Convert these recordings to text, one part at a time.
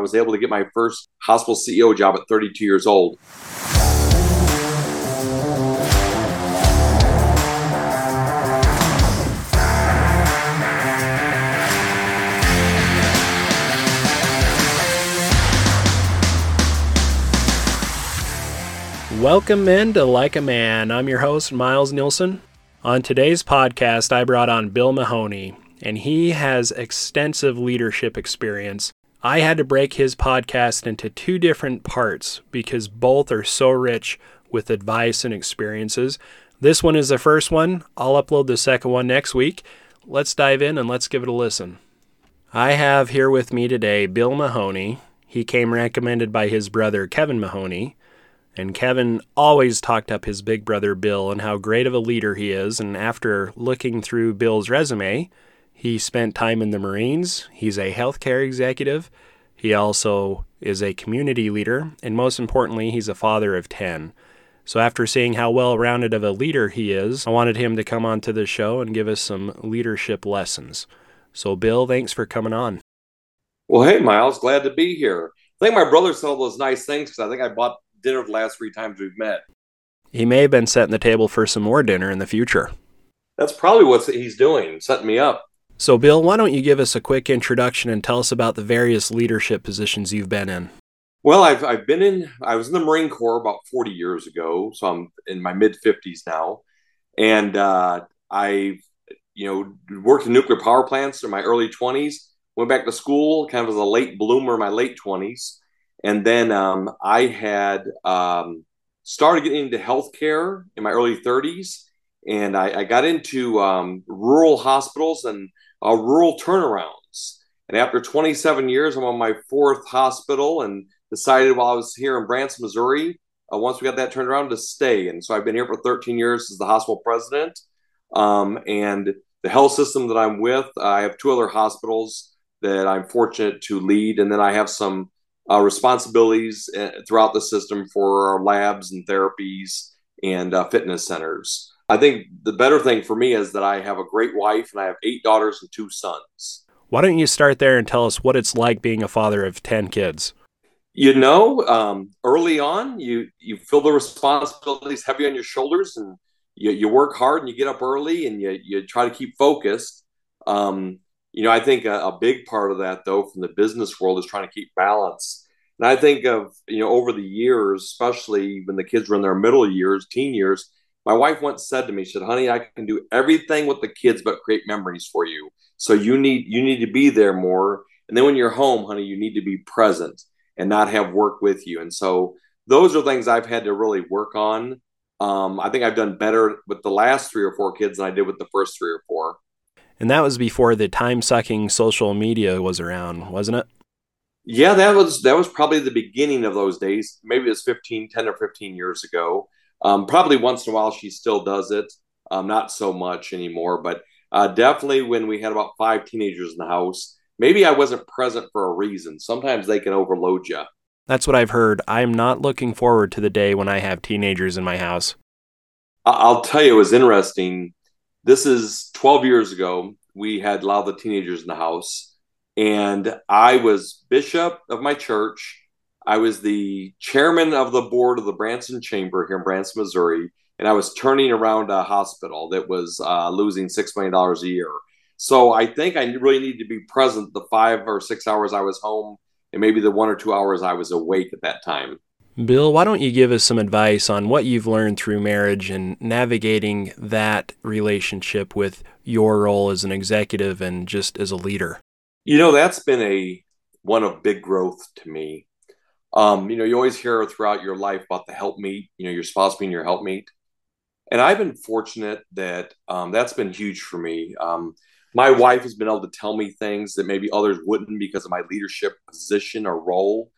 I was able to get my first hospital CEO job at 32 years old. Welcome in to Like a Man. I'm your host, Miles Nielsen. On today's podcast, I brought on Bill Mahoney, and he has extensive leadership experience. I had to break his podcast into two different parts because both are so rich with advice and experiences. This one is the first one. I'll upload the second one next week. Let's dive in and let's give it a listen. I have here with me today Bill Mahoney. He came recommended by his brother Kevin Mahoney. And Kevin always talked up his big brother Bill and how great of a leader he is. And after looking through Bill's resume, he spent time in the Marines. He's a healthcare executive. He also is a community leader. And most importantly, he's a father of 10. So, after seeing how well rounded of a leader he is, I wanted him to come onto the show and give us some leadership lessons. So, Bill, thanks for coming on. Well, hey, Miles, glad to be here. I think my brother said all those nice things because I think I bought dinner the last three times we've met. He may have been setting the table for some more dinner in the future. That's probably what he's doing, setting me up. So, Bill, why don't you give us a quick introduction and tell us about the various leadership positions you've been in? Well, I've, I've been in, I was in the Marine Corps about 40 years ago. So I'm in my mid 50s now. And uh, I, you know, worked in nuclear power plants in my early 20s, went back to school kind of as a late bloomer in my late 20s. And then um, I had um, started getting into healthcare in my early 30s. And I, I got into um, rural hospitals and uh, rural turnarounds. And after 27 years, I'm on my fourth hospital and decided while I was here in Branson, Missouri, uh, once we got that turned around to stay. And so I've been here for 13 years as the hospital president. Um, and the health system that I'm with, I have two other hospitals that I'm fortunate to lead. And then I have some uh, responsibilities uh, throughout the system for our labs and therapies and uh, fitness centers. I think the better thing for me is that I have a great wife and I have eight daughters and two sons. Why don't you start there and tell us what it's like being a father of 10 kids? You know, um, early on, you, you feel the responsibilities heavy on your shoulders and you, you work hard and you get up early and you, you try to keep focused. Um, you know, I think a, a, big part of that, though, from the business world is trying to keep balance. And I think of, you know, over the years, especially when the kids were in their middle years, teen years, my wife once said to me, she said, honey, I can do everything with the kids but create memories for you. So you need you need to be there more. And then when you're home, honey, you need to be present and not have work with you. And so those are things I've had to really work on. Um, I think I've done better with the last three or four kids than I did with the first three or four. And that was before the time sucking social media was around, wasn't it? Yeah, that was that was probably the beginning of those days. Maybe it was 15, 10 or 15 years ago. Um, probably once in a while she still does it. Um, not so much anymore, but uh, definitely when we had about five teenagers in the house, maybe I wasn't present for a reason. Sometimes they can overload you. That's what I've heard. I'm not looking forward to the day when I have teenagers in my house. I'll tell you, it was interesting this is 12 years ago. We had a lot of the teenagers in the house, and I was bishop of my church. I was the chairman of the board of the Branson Chamber here in Branson, Missouri, and I was turning around a hospital that was uh, losing $6 million a year. So I think I really need to be present the five or six hours I was home and maybe the one or two hours I was awake at that time. Bill, why don't you give us some advice on what you've learned through marriage and navigating that relationship with your role as an executive and just as a leader? You know, that's been a one of big growth to me. Um, you know, you always hear throughout your life about the helpmeet, you know, your spouse being your helpmeet. And I've been fortunate that um, that's been huge for me. Um, my wife has been able to tell me things that maybe others wouldn't because of my leadership position or role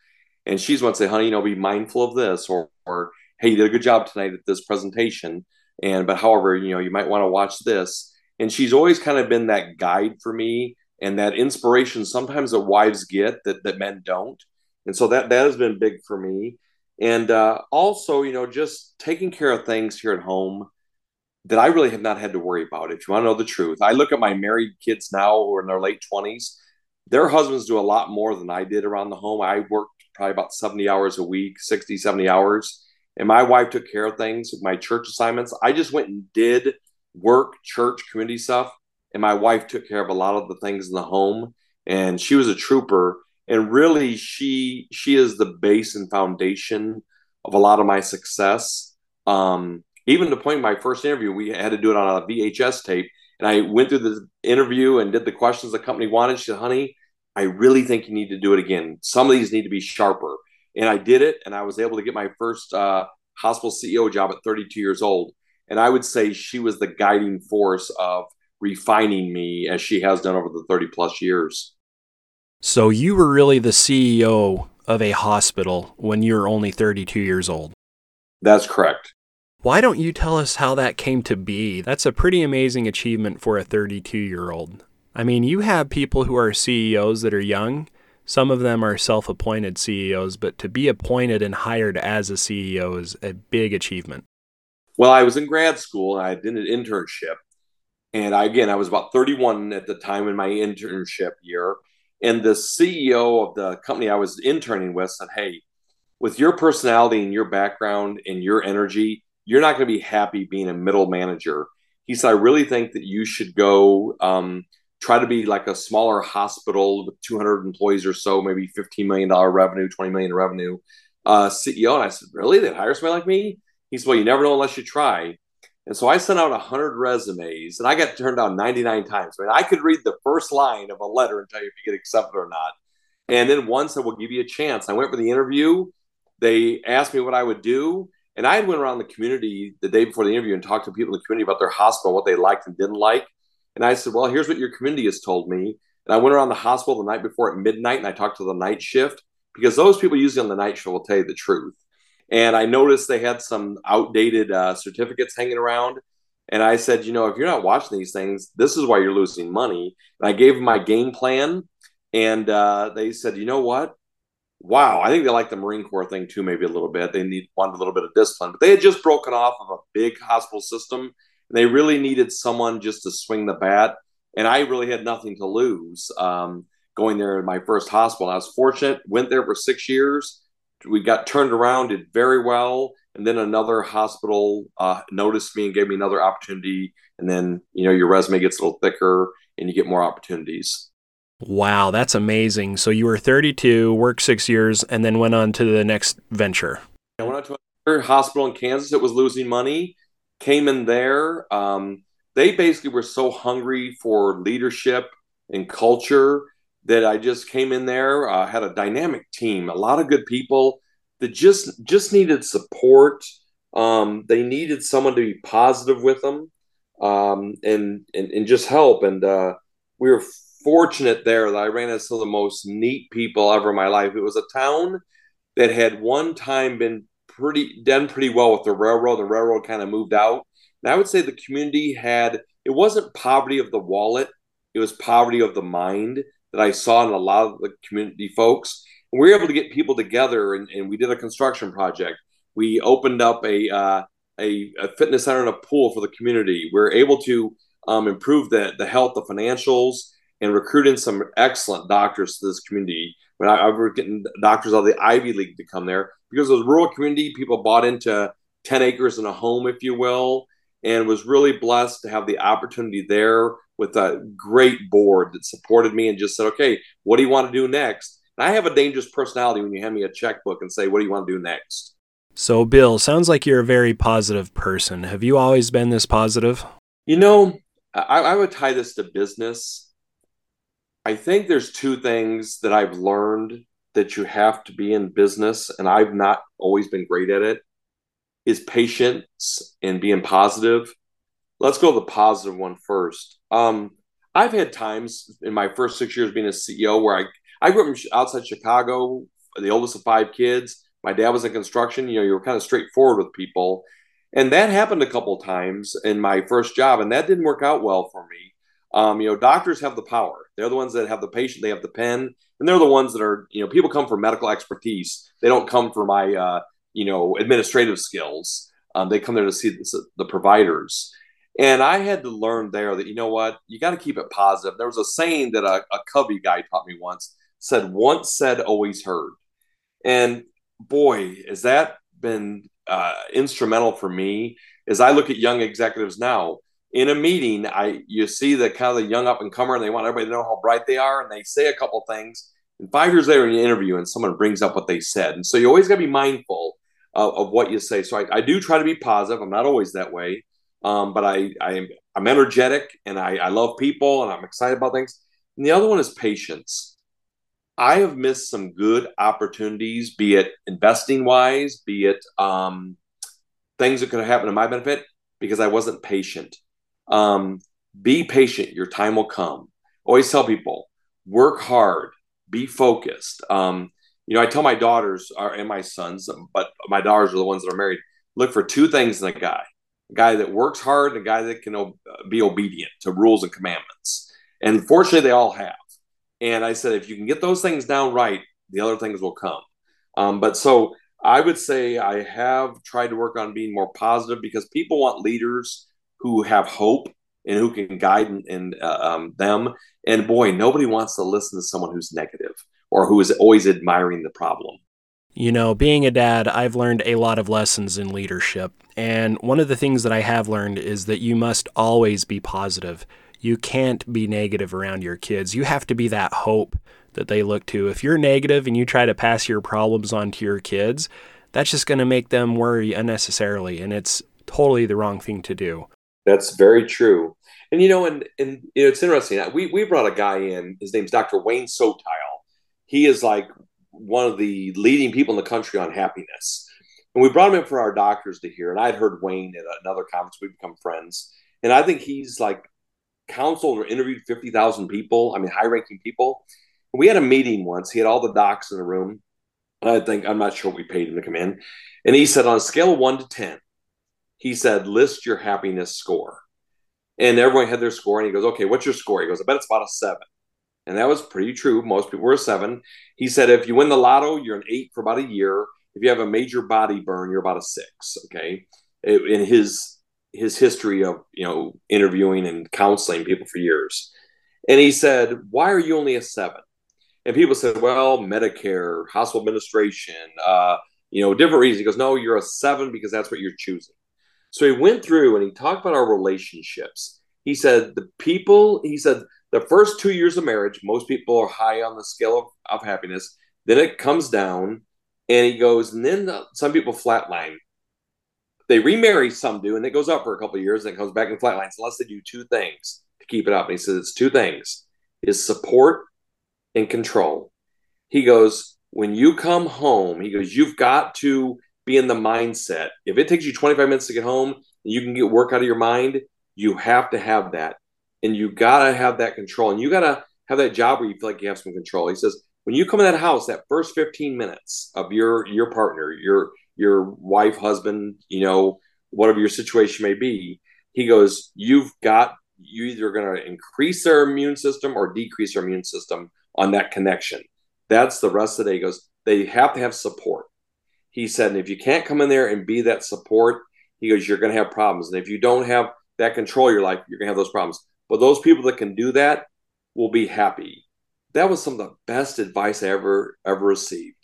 and she's one to say, honey, you know, be mindful of this, or, or hey, you did a good job tonight at this presentation. And but however, you know, you might want to watch this. And she's always kind of been that guide for me and that inspiration sometimes that wives get that, that men don't. And so that that has been big for me. And uh, also, you know, just taking care of things here at home that I really have not had to worry about. If you want to know the truth, I look at my married kids now who are in their late 20s their husbands do a lot more than I did around the home. I worked probably about 70 hours a week, 60, 70 hours. And my wife took care of things, my church assignments. I just went and did work, church, community stuff. And my wife took care of a lot of the things in the home. And she was a trooper. And really, she she is the base and foundation of a lot of my success. Um, even to point my first interview, we had to do it on a VHS tape. And I went through the interview and did the questions the company wanted. She said, honey, I really think you need to do it again. Some of these need to be sharper. And I did it, and I was able to get my first uh, hospital CEO job at 32 years old. And I would say she was the guiding force of refining me as she has done over the 30 plus years. So you were really the CEO of a hospital when you were only 32 years old. That's correct. Why don't you tell us how that came to be? That's a pretty amazing achievement for a 32 year old. I mean, you have people who are CEOs that are young. Some of them are self appointed CEOs, but to be appointed and hired as a CEO is a big achievement. Well, I was in grad school and I did an internship. And I, again, I was about 31 at the time in my internship year. And the CEO of the company I was interning with said, Hey, with your personality and your background and your energy, you're not going to be happy being a middle manager. He said, I really think that you should go um, try to be like a smaller hospital with 200 employees or so, maybe $15 million revenue, 20 million revenue uh, CEO. And I said, Really? They'd hire somebody like me? He said, Well, you never know unless you try. And so I sent out 100 resumes and I got turned down 99 times. I mean, I could read the first line of a letter and tell you if you get accepted or not. And then once I will give you a chance. I went for the interview. They asked me what I would do. And I had went around the community the day before the interview and talked to people in the community about their hospital, what they liked and didn't like. And I said, Well, here's what your community has told me. And I went around the hospital the night before at midnight and I talked to the night shift because those people usually on the night shift will tell you the truth. And I noticed they had some outdated uh, certificates hanging around. And I said, you know, if you're not watching these things, this is why you're losing money. And I gave them my game plan. And uh, they said, you know what? Wow, I think they like the Marine Corps thing too, maybe a little bit. They need wanted a little bit of discipline, but they had just broken off of a big hospital system. And they really needed someone just to swing the bat. And I really had nothing to lose um, going there in my first hospital. I was fortunate, went there for six years we got turned around, did very well, and then another hospital uh, noticed me and gave me another opportunity. And then you know your resume gets a little thicker, and you get more opportunities. Wow, that's amazing. So you were 32, worked six years, and then went on to the next venture. I went on to another hospital in Kansas that was losing money. Came in there. Um, they basically were so hungry for leadership and culture that I just came in there, uh, had a dynamic team, a lot of good people that just just needed support. Um, they needed someone to be positive with them um, and, and and just help. And uh, we were fortunate there that I ran into some of the most neat people ever in my life. It was a town that had one time been pretty done pretty well with the railroad. The railroad kind of moved out. And I would say the community had it wasn't poverty of the wallet, it was poverty of the mind that I saw in a lot of the community folks. And we were able to get people together, and, and we did a construction project. We opened up a, uh, a, a fitness center and a pool for the community. We are able to um, improve the the health, the financials, and recruit in some excellent doctors to this community. When I, I was getting doctors out of the Ivy League to come there because it was rural community, people bought into ten acres and a home, if you will, and was really blessed to have the opportunity there with a great board that supported me and just said, okay, what do you want to do next? And I have a dangerous personality when you hand me a checkbook and say, what do you want to do next? So, Bill, sounds like you're a very positive person. Have you always been this positive? You know, I, I would tie this to business. I think there's two things that I've learned that you have to be in business, and I've not always been great at it, is patience and being positive let's go to the positive one first. Um, I've had times in my first six years being a CEO where I I grew up outside Chicago, the oldest of five kids. My dad was in construction. You know, you were kind of straightforward with people, and that happened a couple times in my first job, and that didn't work out well for me. Um, you know, doctors have the power. They're the ones that have the patient. They have the pen, and they're the ones that are. You know, people come for medical expertise. They don't come for my, uh, you know, administrative skills. Um, they come there to see the, the providers. And I had to learn there that, you know what, you got to keep it positive. There was a saying that a, a Covey guy taught me once said, once said, always heard. And boy, has that been uh, instrumental for me as I look at young executives now. In a meeting, I you see the kind of the young up and comer, and they want everybody to know how bright they are, and they say a couple things. And five years later, in an interview, and someone brings up what they said, and so you always got to be mindful of, of, what you say. So I, I, do try to be positive. I'm not always that way, um, but I, I am energetic, and I, I love people, and I'm excited about things. And the other one is patience. I have missed some good opportunities, be it investing wise, be it um, things that could have happened to my benefit because I wasn't patient. Um, be patient, your time will come. Always tell people, work hard, be focused. Um, you know, I tell my daughters and my sons, but my daughters are the ones that are married. Look for two things in a guy: guy that works hard, and a guy that can be obedient to rules and commandments. And fortunately, they all have. And I said, if you can get those things down right, the other things will come. Um, but so I would say I have tried to work on being more positive because people want leaders who have hope and who can guide and, uh, um, them. And boy, nobody wants to listen to someone who's negative or who is always admiring the problem. You know, being a dad, I've learned a lot of lessons in leadership. And one of the things that I have learned is that you must always be positive. You can't be negative around your kids. You have to be that hope that they look to. If you're negative and you try to pass your problems on to your kids, that's just going to make them worry unnecessarily. And it's totally the wrong thing to do. That's very true. And you know, and and you know, it's interesting. We we brought a guy in. His name's Dr. Wayne Sotile. He is like one of the leading people in the country on happiness. And we brought him in for our doctors to hear. And I'd heard Wayne at another conference. We've become friends. And I think he's like counseled or interviewed 50,000 people, I mean, high ranking people. We had a meeting once. He had all the docs in the room. And I think, I'm not sure we paid him to come in. And he said, on a scale of one to 10, he said, list your happiness score. And everyone had their score. And he goes, okay, what's your score? He goes, I bet it's about a seven. And that was pretty true. Most people were a seven. He said, if you win the lotto, you're an eight for about a year. If you have a major body burn, you're about a six. Okay. In his his history of you know interviewing and counseling people for years and he said why are you only a seven and people said well medicare hospital administration uh, you know different reasons he goes no you're a seven because that's what you're choosing so he went through and he talked about our relationships he said the people he said the first two years of marriage most people are high on the scale of, of happiness then it comes down and he goes and then the, some people flatline they remarry, some do, and it goes up for a couple of years and it comes back in flatlines unless they do two things to keep it up. And he says it's two things is support and control. He goes, when you come home, he goes, you've got to be in the mindset. If it takes you 25 minutes to get home and you can get work out of your mind, you have to have that. And you gotta have that control. And you gotta have that job where you feel like you have some control. He says, when you come in that house, that first 15 minutes of your your partner, your your wife, husband, you know, whatever your situation may be. He goes, You've got, you either to increase their immune system or decrease their immune system on that connection. That's the rest of the day. He goes, They have to have support. He said, And if you can't come in there and be that support, he goes, You're to have problems. And if you don't have that control your life, you're to have those problems. But those people that can do that will be happy. That was some of the best advice I ever ever received.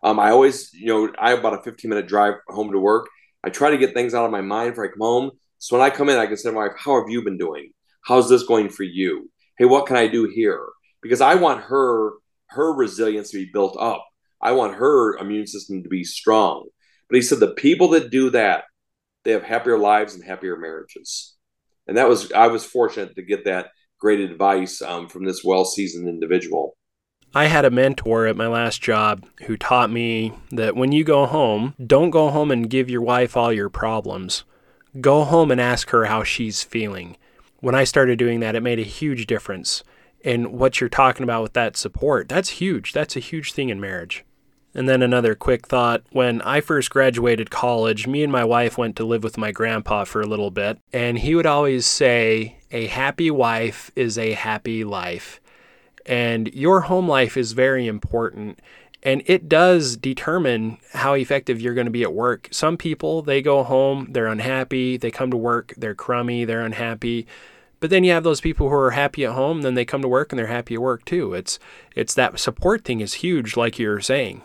Um, I always, you know, I have about a 15 minute drive home to work. I try to get things out of my mind before I come home. So when I come in, I can say to my wife, How have you been doing? How's this going for you? Hey, what can I do here? Because I want her her resilience to be built up. I want her immune system to be strong. But he said the people that do that, they have happier lives and happier marriages. And that was I was fortunate to get that great advice um, from this well seasoned individual. I had a mentor at my last job who taught me that when you go home, don't go home and give your wife all your problems. Go home and ask her how she's feeling. When I started doing that, it made a huge difference. And what you're talking about with that support, that's huge. That's a huge thing in marriage. And then another quick thought when I first graduated college, me and my wife went to live with my grandpa for a little bit, and he would always say, A happy wife is a happy life. And your home life is very important. And it does determine how effective you're going to be at work. Some people, they go home, they're unhappy. They come to work, they're crummy, they're unhappy. But then you have those people who are happy at home, then they come to work and they're happy at work too. It's it's that support thing is huge, like you're saying.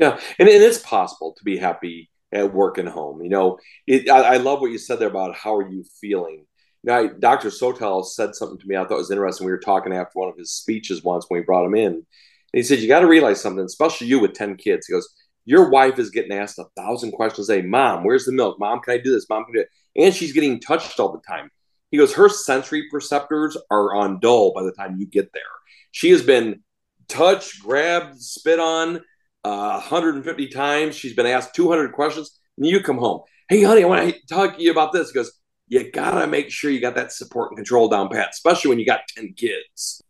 Yeah, and, and it's possible to be happy at work and home. You know, it, I, I, love what you said there about how are you feeling. Now, Dr. Sotile said something to me I thought was interesting. We were talking after one of his speeches once when we brought him in. And he said, You got to realize something, especially you with 10 kids. He goes, Your wife is getting asked a thousand questions a day. Mom, where's the milk? Mom, can I do this? Mom, can I do it? And she's getting touched all the time. He goes, Her sensory perceptors are on dull by the time you get there. She has been touched, grabbed, spit on uh, 150 times. She's been asked 200 questions. And you come home. Hey, honey, I want to talk to you about this. He goes, you gotta make sure you got that support and control down pat, especially when you got 10 kids.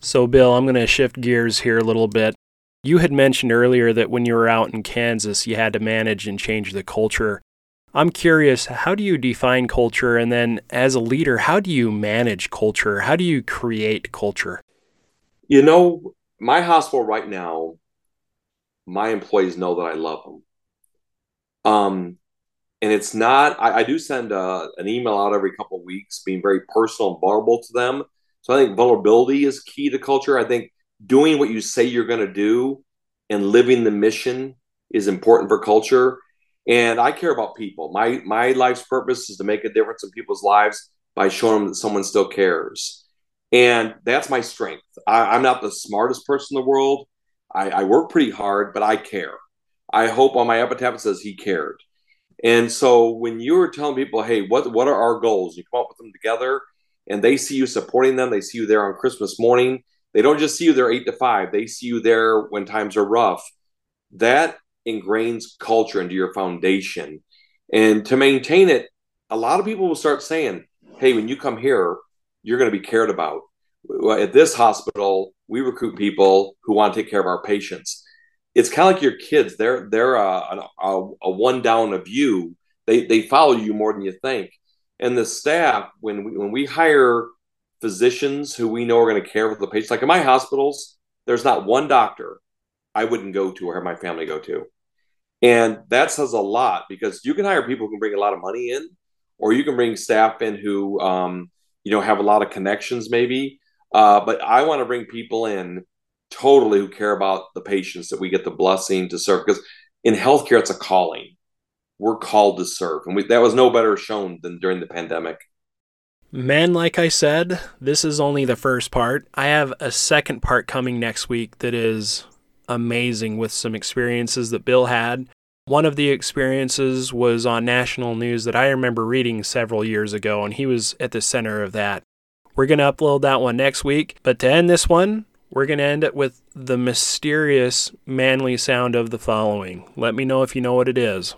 So, Bill, I'm going to shift gears here a little bit. You had mentioned earlier that when you were out in Kansas, you had to manage and change the culture. I'm curious, how do you define culture? And then, as a leader, how do you manage culture? How do you create culture? You know, my hospital right now, my employees know that I love them. Um, and it's not I, I do send uh, an email out every couple of weeks being very personal and vulnerable to them. So i think vulnerability is key to culture. I think doing what you say you're going to do and living the mission is important for culture. And i care about people. My my life's purpose is to make a difference in people's lives by showing them that someone still cares. And that's my strength. I, am not the smartest person in the world I, I work pretty hard but i care i hope on my epitaph it says he cared and so when you are telling people, hey, what what are our goals? You come up with them together and they see you supporting them, they see you there on Christmas morning. They don't just see you there eight to five, they see you there when times are rough. That ingrains culture into your foundation. And to maintain it, a lot of people will start saying, hey, when you come here, you're going to be cared about. At this hospital, we recruit people who want to take care of our patients it's kind of like your kids. They're they're a, a, a, one down of you. They they follow you more than you think. And the staff, when we when we hire physicians who we know are going to care for the patients, like in my hospitals, there's not one doctor I wouldn't go to or have my family go to. And that says a lot because you can hire people who can bring a lot of money in, or you can bring staff in who um, you know have a lot of connections, maybe. Uh, but I want to bring people in totally who care about the patients that we get the blessing to serve because in healthcare it's a calling. We're called to serve and we, that was no better shown than during the pandemic. Man like i said this is only the first part. I have a second part coming next week that is amazing with some experiences that bill had. One of the experiences was on national news that i remember reading several years ago and he was at the center of that we're going to upload that one next week but to end this one we're going to end it with the mysterious manly sound of the following. Let me know if you know what it is.